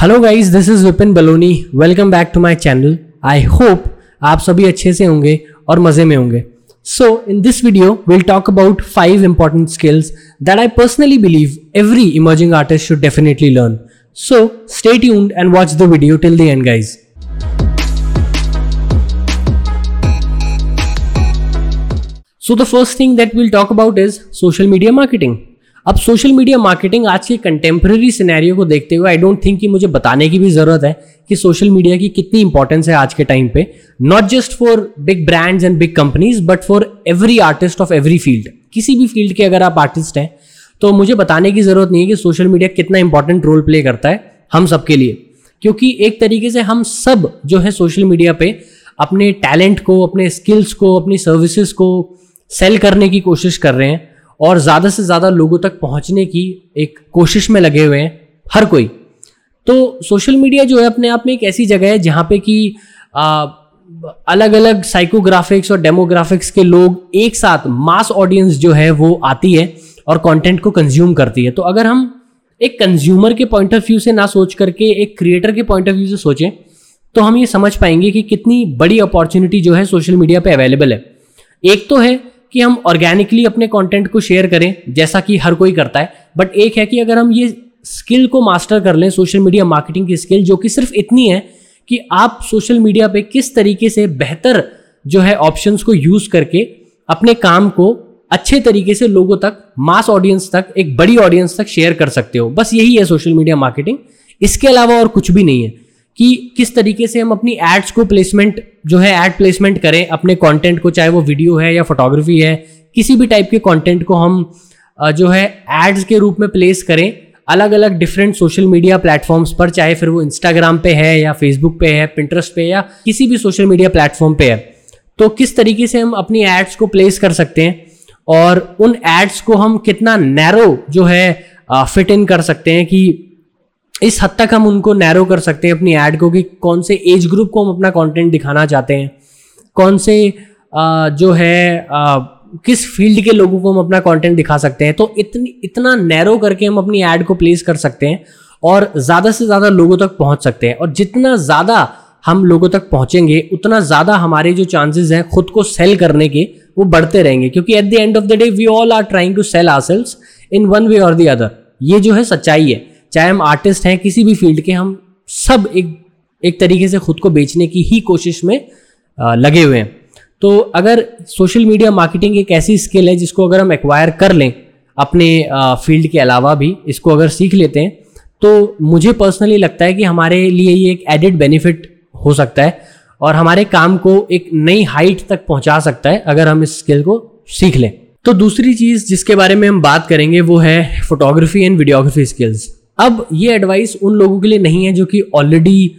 Hello guys this is Vipin Baloni welcome back to my channel I hope आप सभी अच्छे से होंगे और मज़े में होंगे। So in this video will talk about five important skills that I personally believe every emerging artist should definitely learn so stay tuned and watch the video till the end guys so the first thing that we'll talk about is social media marketing. अब social media marketing आज के contemporary scenario को देखते हुए I don't think कि मुझे बताने की भी ज़रूरत है कि सोशल मीडिया की कितनी इंपॉर्टेंस है आज के टाइम पे। Not just for big brands and big companies but for every artist of every field किसी भी फ़ील्ड के अगर आप आर्टिस्ट हैं तो मुझे बताने की ज़रूरत नहीं है कि सोशल मीडिया कितना इंपॉर्टेंट रोल प्ले करता है हम सबके लिए। क्योंकि एक तरीके से हम सब जो है सोशल मीडिया पे अपने टैलेंट को, अपने स्किल्स को, अपनी सर्विसेज़ को सेल करने की कोशिश कर रहे हैं। और ज़्यादा से ज़्यादा लोगों तक पहुँचने की एक कोशिश में लगे हुए हैं हर कोई। तो सोशल मीडिया जो है अपने आप में एक ऐसी जगह है जहाँ पे कि अलग अलग साइकोग्राफिक्स और डेमोग्राफिक्स के लोग एक साथ मास ऑडियंस जो है वो आती है और कंटेंट को कंज्यूम करती है। तो अगर हम एक कंज्यूमर के पॉइंट ऑफ़ व्यू से ना सोच करके, एक क्रिएटर के पॉइंट ऑफ़ व्यू से सोचें तो हम ये समझ पाएँगे कि कितनी बड़ी अपॉर्चुनिटी जो है सोशल मीडिया पे अवेलेबल है। एक तो है कि हम ऑर्गेनिकली अपने कंटेंट को शेयर करें, जैसा कि हर कोई करता है। बट एक है कि अगर हम ये स्किल को मास्टर कर लें सोशल मीडिया मार्केटिंग की स्किल जो कि सिर्फ़ इतनी है कि आप सोशल मीडिया पे किस तरीके से बेहतर जो है ऑप्शंस को यूज़ करके अपने काम को अच्छे तरीके से लोगों तक मास ऑडियंस तक, एक बड़ी ऑडियंस तक शेयर कर सकते हो। बस यही है सोशल मीडिया मार्केटिंग इसके अलावा और कुछ भी नहीं है। कि किस तरीके से हम अपनी एड्स को प्लेसमेंट जो है एड प्लेसमेंट करें, अपने कंटेंट को, चाहे वो वीडियो है या फोटोग्राफी है, किसी भी टाइप के कंटेंट को हम जो है एड्स के रूप में प्लेस करें अलग अलग डिफरेंट सोशल मीडिया प्लेटफॉर्म्स पर, चाहे फिर वो इंस्टाग्राम पे है या फेसबुक पे है पिंटरेस्ट पे या किसी भी सोशल मीडिया प्लेटफॉर्म पे है। तो किस तरीके से हम अपनी एड्स को प्लेस कर सकते हैं और उन एड्स को हम कितना नैरो जो है फिट इन कर सकते हैं कि इस हद तक हम उनको नैरो कर सकते हैं अपनी ऐड को कि कौन से एज ग्रुप को हम अपना कंटेंट दिखाना चाहते हैं। कौन से आ, जो है आ, किस फ़ील्ड के लोगों को हम अपना कंटेंट दिखा सकते हैं। तो इतनी इतना नैरो करके हम अपनी ऐड को प्लेस कर सकते हैं और ज़्यादा से ज़्यादा लोगों तक पहुँच सकते हैं। और जितना ज़्यादा हम लोगों तक पहुँचेंगे उतना ज़्यादा हमारे जो चांसेस हैं खुद को सेल करने के वो बढ़ते रहेंगे। क्योंकि at the end of the day we all are trying to sell are sells in one way और दी अदर ये जो है सच्चाई है। चाहे हम आर्टिस्ट हैं, किसी भी फ़ील्ड के, हम सब एक एक तरीके से खुद को बेचने की ही कोशिश में लगे हुए हैं। तो अगर सोशल मीडिया मार्केटिंग एक ऐसी स्किल है जिसको अगर हम एक्वायर कर लें, अपने फ़ील्ड के अलावा भी, इसको अगर सीख लेते हैं तो मुझे पर्सनली लगता है कि हमारे लिए ये एक एडिड बेनिफिट हो सकता है और हमारे काम को एक नई हाइट तक पहुँचा सकता है अगर हम इस स्किल को सीख लें। तो दूसरी चीज़ जिसके बारे में हम बात करेंगे वो है फोटोग्राफी एंड वीडियोग्राफी स्किल्स अब ये एडवाइस उन लोगों के लिए नहीं है जो कि ऑलरेडी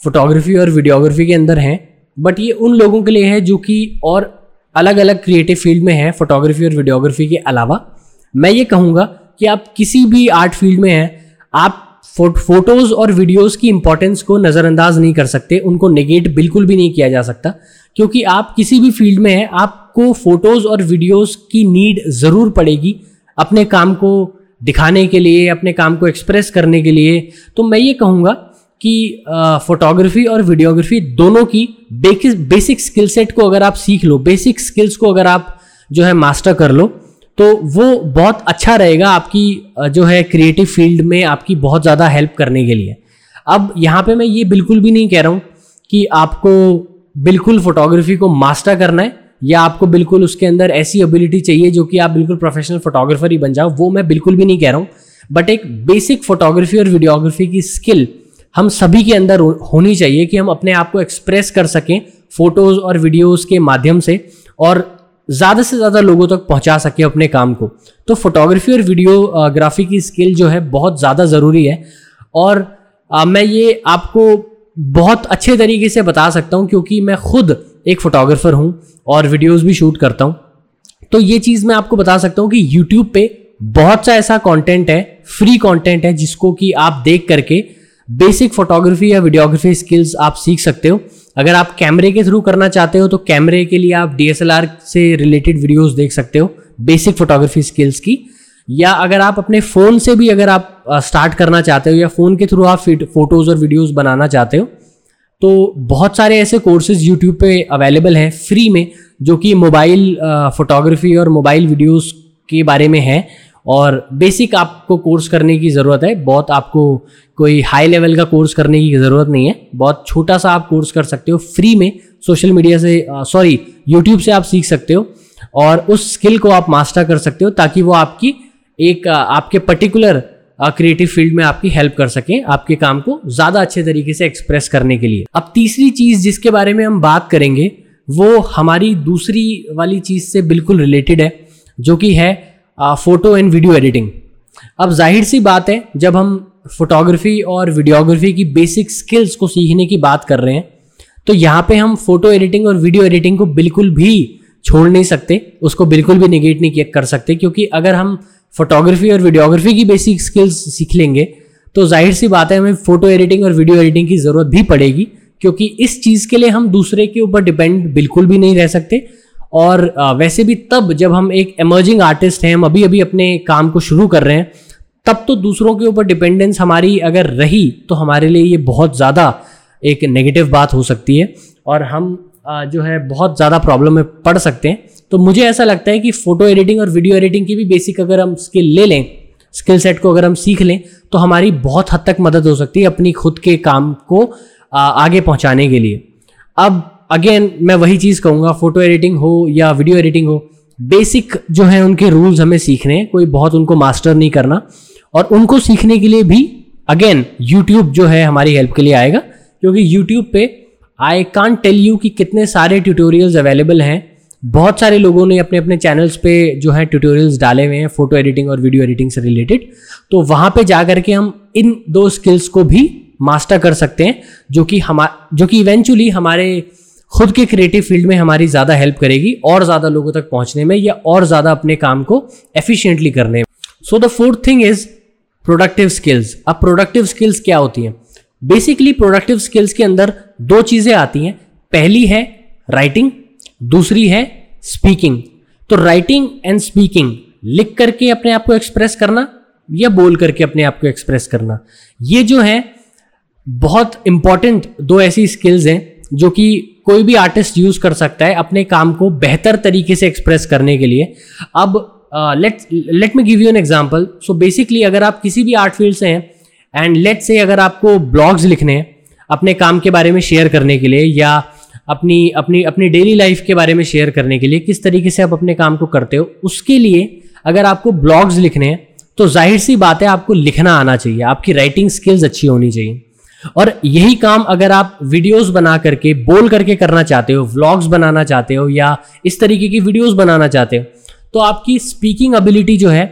फोटोग्राफी और वीडियोग्राफी के अंदर हैं बट ये उन लोगों के लिए है जो कि और अलग अलग क्रिएटिव फ़ील्ड में है फोटोग्राफी और वीडियोग्राफी के अलावा। मैं ये कहूँगा कि आप किसी भी आर्ट फ़ील्ड में हैं, आप फ़ोटोज़ और वीडियोज़ की इंपॉर्टेंस को नज़रअंदाज नहीं कर सकते, उनको नेगेट बिल्कुल भी नहीं किया जा सकता, क्योंकि आप किसी भी फ़ील्ड में हैं, आपको फ़ोटोज़ और वीडियोज़ की नीड ज़रूर पड़ेगी, अपने काम को दिखाने के लिए, अपने काम को एक्सप्रेस करने के लिए तो मैं ये कहूँगा कि फोटोग्राफी और वीडियोग्राफी दोनों की बेसिक स्किल सेट को अगर आप सीख लो बेसिक स्किल्स को अगर आप जो है मास्टर कर लो तो वो बहुत अच्छा रहेगा आपकी जो है क्रिएटिव फ़ील्ड में आपकी बहुत ज़्यादा हेल्प करने के लिए। अब यहाँ पे मैं ये बिल्कुल भी नहीं कह रहा हूँ कि आपको बिल्कुल फोटोग्राफी को मास्टर करना है। या आपको बिल्कुल उसके अंदर ऐसी एबिलिटी चाहिए जो कि आप बिल्कुल प्रोफेशनल फोटोग्राफर ही बन जाओ वो मैं बिल्कुल भी नहीं कह रहा हूँ। बट एक बेसिक फोटोग्राफी और वीडियोग्राफी की स्किल हम सभी के अंदर होनी चाहिए कि हम अपने आप को एक्सप्रेस कर सकें फ़ोटोज़ और वीडियोज़ के माध्यम से और ज़्यादा से ज़्यादा लोगों तक पहुँचा सके अपने काम को। तो फोटोग्राफी और वीडियोग्राफी की स्किल जो है बहुत ज़्यादा ज़रूरी है और आ, मैं ये आपको बहुत अच्छे तरीके से बता सकता हूँ क्योंकि मैं खुद एक फोटोग्राफर हूँ और वीडियोस भी शूट करता हूँ। तो ये चीज़ मैं आपको बता सकता हूँ कि यूट्यूब पे बहुत सा ऐसा कंटेंट है फ्री कंटेंट है, जिसको कि आप देख करके बेसिक फोटोग्राफी या वीडियोग्राफी स्किल्स आप सीख सकते हो। अगर आप कैमरे के थ्रू करना चाहते हो तो कैमरे के लिए आप डीएसएलआर से रिलेटेड वीडियोस देख सकते हो बेसिक फोटोग्राफी स्किल्स की। या अगर आप अपने फ़ोन से भी अगर आप स्टार्ट करना चाहते हो या फ़ोन के थ्रू आप फ़ोटोज़ और वीडियोज़ बनाना चाहते हो तो बहुत सारे ऐसे कोर्सेज यूट्यूब पे अवेलेबल हैं फ्री में, जो कि मोबाइल फोटोग्राफी और मोबाइल वीडियोस के बारे में है। और बेसिक आपको कोर्स करने की ज़रूरत है, बहुत आपको कोई हाई लेवल का कोर्स करने की ज़रूरत नहीं है। बहुत छोटा सा आप कोर्स कर सकते हो फ्री में सोशल मीडिया से सॉरी यूट्यूब से आप सीख सकते हो। और उस स्किल को आप मास्टर कर सकते हो, ताकि वो आपकी एक आपके पर्टिकुलर क्रिएटिव फ़ील्ड में आपकी हेल्प कर सके, आपके काम को ज़्यादा अच्छे तरीके से एक्सप्रेस करने के लिए। अब तीसरी चीज़ जिसके बारे में हम बात करेंगे, वो हमारी दूसरी वाली चीज़ से बिल्कुल रिलेटेड है, जो कि है फ़ोटो एंड वीडियो एडिटिंग अब ज़ाहिर सी बात है, जब हम फोटोग्राफी और वीडियोग्राफी की बेसिक स्किल्स को सीखने की बात कर रहे हैं तो यहाँ पे हम फ़ोटो एडिटिंग और वीडियो एडिटिंग को बिल्कुल भी छोड़ नहीं सकते, उसको बिल्कुल भी निगेट नहीं कर सकते, क्योंकि अगर हम फोटोग्राफी और वीडियोग्राफी की बेसिक स्किल्स सीख लेंगे। तो ज़ाहिर सी बात है, हमें फ़ोटो एडिटिंग और वीडियो एडिटिंग की ज़रूरत भी पड़ेगी, क्योंकि इस चीज़ के लिए हम दूसरे के ऊपर डिपेंड बिल्कुल भी नहीं रह सकते। और वैसे भी तब जब हम एक एमर्जिंग आर्टिस्ट हैं, हम अभी अभी अपने काम को शुरू कर रहे हैं, तब तो दूसरों के ऊपर डिपेंडेंस हमारी अगर रही तो हमारे लिए ये बहुत ज़्यादा एक नेगेटिव बात हो सकती है। और हम जो है बहुत ज़्यादा प्रॉब्लम में पड़ सकते हैं। तो मुझे ऐसा लगता है कि फ़ोटो एडिटिंग और वीडियो एडिटिंग की भी बेसिक अगर हम स्किल ले लें स्किल सेट को अगर हम सीख लें तो हमारी बहुत हद तक मदद हो सकती है अपनी खुद के काम को आगे पहुँचाने के लिए। अब अगेन मैं वही चीज़ कहूँगा फ़ोटो एडिटिंग हो या वीडियो एडिटिंग हो बेसिक जो है उनके रूल्स हमें सीखने हैं, कोई बहुत उनको मास्टर नहीं करना। और उनको सीखने के लिए भी अगेन यूट्यूब जो है हमारी हेल्प के लिए आएगा, क्योंकि यूट्यूब पे आई कान टेल यू कि कितने सारे ट्यूटोरियल्स अवेलेबल हैं। बहुत सारे लोगों ने अपने अपने चैनल्स पे जो है ट्यूटोरियल्स डाले हुए हैं फ़ोटो एडिटिंग और वीडियो एडिटिंग से रिलेटेड तो वहाँ पे जा करके हम इन दो स्किल्स को भी मास्टर कर सकते हैं, जो कि हम, जो कि इवेंचुअली हमारे खुद के क्रिएटिव फ़ील्ड में हमारी ज़्यादा हेल्प करेगी, और ज़्यादा लोगों तक पहुँचने में या और ज़्यादा अपने काम को एफिशिएंटली करने में। So the fourth thing is productive skills अब प्रोडक्टिव स्किल्स क्या होती हैं? बेसिकली प्रोडक्टिव स्किल्स के अंदर दो चीज़ें आती हैं। पहली है राइटिंग दूसरी है स्पीकिंग तो राइटिंग एंड स्पीकिंग लिख करके अपने आप को एक्सप्रेस करना या बोल करके अपने आप को एक्सप्रेस करना। ये जो है, बहुत इंपॉर्टेंट दो ऐसी स्किल्स हैं जो कि कोई भी आर्टिस्ट यूज़ कर सकता है अपने काम को बेहतर तरीके से एक्सप्रेस करने के लिए। अब let let me give you an example so basically अगर आप किसी भी आर्ट फ़ील्ड से हैं एंड लेट से अगर आपको ब्लॉग्स लिखने हैं, अपने काम के बारे में शेयर करने के लिए या अपनी अपनी अपनी डेली लाइफ के बारे में शेयर करने के लिए किस तरीके से आप अपने काम को करते हो, उसके लिए अगर आपको ब्लॉग्स लिखने हैं तो ज़ाहिर सी बात है आपको लिखना आना चाहिए, आपकी राइटिंग स्किल्स अच्छी होनी चाहिए। और यही काम अगर आप वीडियोस बना करके, बोल करके करना चाहते हो व्लॉग्स बनाना चाहते हो या इस तरीके की वीडियोस बनाना चाहते हो तो आपकी स्पीकिंग एबिलिटी जो है,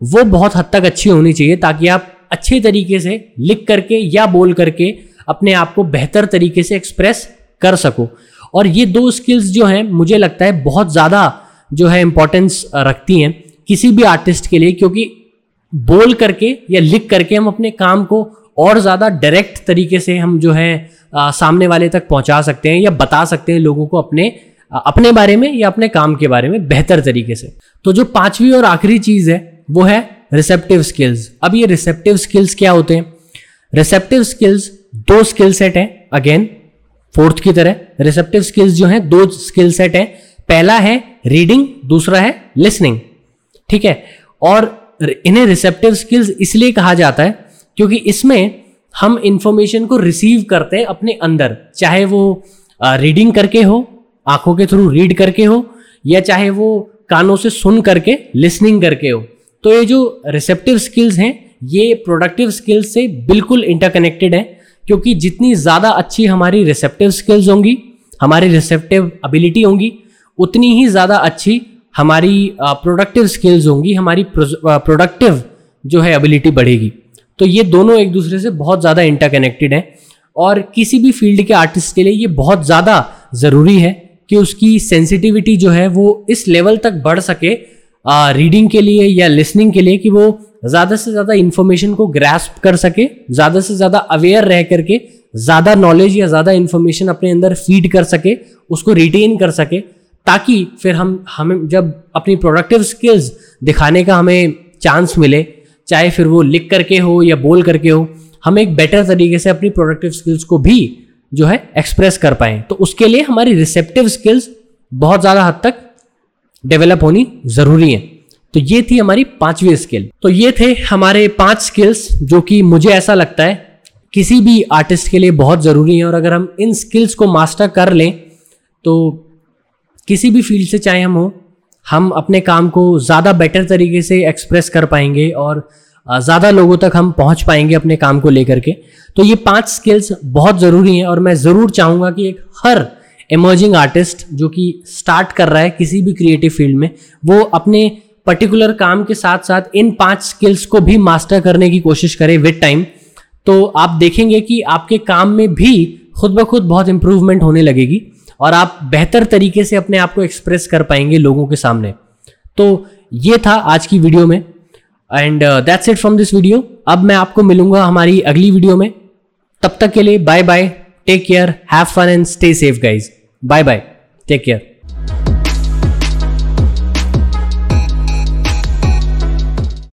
वो बहुत हद तक अच्छी होनी चाहिए ताकि आप अच्छे तरीके से लिख करके या बोल करके अपने आप को बेहतर तरीके से एक्सप्रेस कर सको। और ये दो स्किल्स जो हैं मुझे लगता है बहुत ज़्यादा जो है इंपॉर्टेंस रखती हैं किसी भी आर्टिस्ट के लिए क्योंकि बोल करके या लिख करके हम अपने काम को और ज़्यादा डायरेक्ट तरीके से हम जो है आ, सामने वाले तक पहुँचा सकते हैं या बता सकते हैं लोगों को अपने अपने बारे में या अपने काम के बारे में बेहतर तरीके से। तो जो पांचवी और आखिरी चीज़ है वो है रिसेप्टिव स्किल्स अब ये रिसेप्टिव स्किल्स क्या होते हैं? रिसेप्टिव स्किल्स दो स्किल सेट हैं अगेन फोर्थ की तरह. रिसेप्टिव स्किल्स जो है, दो स्किल सेट है. पहला है रीडिंग दूसरा है लिसनिंग ठीक है? और इन्हें रिसेप्टिव स्किल्स इसलिए कहा जाता है क्योंकि इसमें हम इंफॉर्मेशन को रिसीव करते हैं अपने अंदर. चाहे वो रीडिंग करके हो, आँखों के थ्रू रीड करके हो, या चाहे वो कानों से सुन करके लिसनिंग करके हो. तो ये जो रिसेप्टिव स्किल्स हैं, ये प्रोडक्टिव स्किल्स से बिल्कुल इंटरकनेक्टेड है, क्योंकि जितनी ज़्यादा अच्छी हमारी रिसेप्टिव स्किल्स होंगी, हमारी रिसेप्टिव एबिलिटी होंगी, उतनी ही ज़्यादा अच्छी हमारी प्रोडक्टिव स्किल्स होंगी, हमारी प्रोडक्टिव जो है एबिलिटी बढ़ेगी। तो ये दोनों एक दूसरे से बहुत ज़्यादा इंटरकनेक्टेड हैं और किसी भी फ़ील्ड के आर्टिस्ट के लिए ये बहुत ज़्यादा ज़रूरी है कि उसकी सेंसिटिविटी जो है वो इस लेवल तक बढ़ सके रीडिंग के लिए या लिसनिंग के लिए कि वो ज़्यादा से ज़्यादा इंफॉर्मेशन को ग्रेस्प कर सके, ज़्यादा से ज़्यादा अवेयर रह करके, ज़्यादा नॉलेज या ज़्यादा इंफॉर्मेशन अपने अंदर फ़ीड कर सके, उसको रिटेन कर सके, ताकि फिर हम, हमें जब अपनी प्रोडक्टिव स्किल्स दिखाने का हमें चांस मिले, चाहे फिर वो लिख करके हो या बोल करके हो, हम एक बेटर तरीके से अपनी प्रोडक्टिव स्किल्स को भी जो है एक्सप्रेस कर पाए। तो उसके लिए हमारी रिसेप्टिव स्किल्स बहुत ज़्यादा हद तक डेवलप होनी ज़रूरी है। तो ये थी हमारी पांचवी स्किल। तो ये थे हमारे पाँच स्किल्स जो कि मुझे ऐसा लगता है किसी भी आर्टिस्ट के लिए बहुत ज़रूरी है और अगर हम इन स्किल्स को मास्टर कर लें तो किसी भी फ़ील्ड से चाहे हम हो, हम अपने काम को ज़्यादा बेटर तरीके से एक्सप्रेस कर पाएँगे और ज़्यादा लोगों तक हम पहुँच पाएँगे अपने काम को लेकर के। तो ये पाँच स्किल्स बहुत ज़रूरी हैं और मैं ज़रूर चाहूँगा कि एक हर इमर्जिंग आर्टिस्ट जो कि स्टार्ट कर रहा है किसी भी क्रिएटिव फ़ील्ड में, वो अपने पर्टिकुलर काम के साथ साथ इन पाँच स्किल्स को भी मास्टर करने की कोशिश करे विद टाइम तो आप देखेंगे कि आपके काम में भी खुद ब खुद बहुत इंप्रूवमेंट होने लगेगी और आप बेहतर तरीके से अपने आप को एक्सप्रेस कर पाएँगे लोगों के सामने। तो ये था आज की वीडियो में। And that's it from this video अब मैं आपको मिलूँगा हमारी अगली वीडियो में। तब तक के लिए bye bye take care have fun and stay safe guys bye bye take care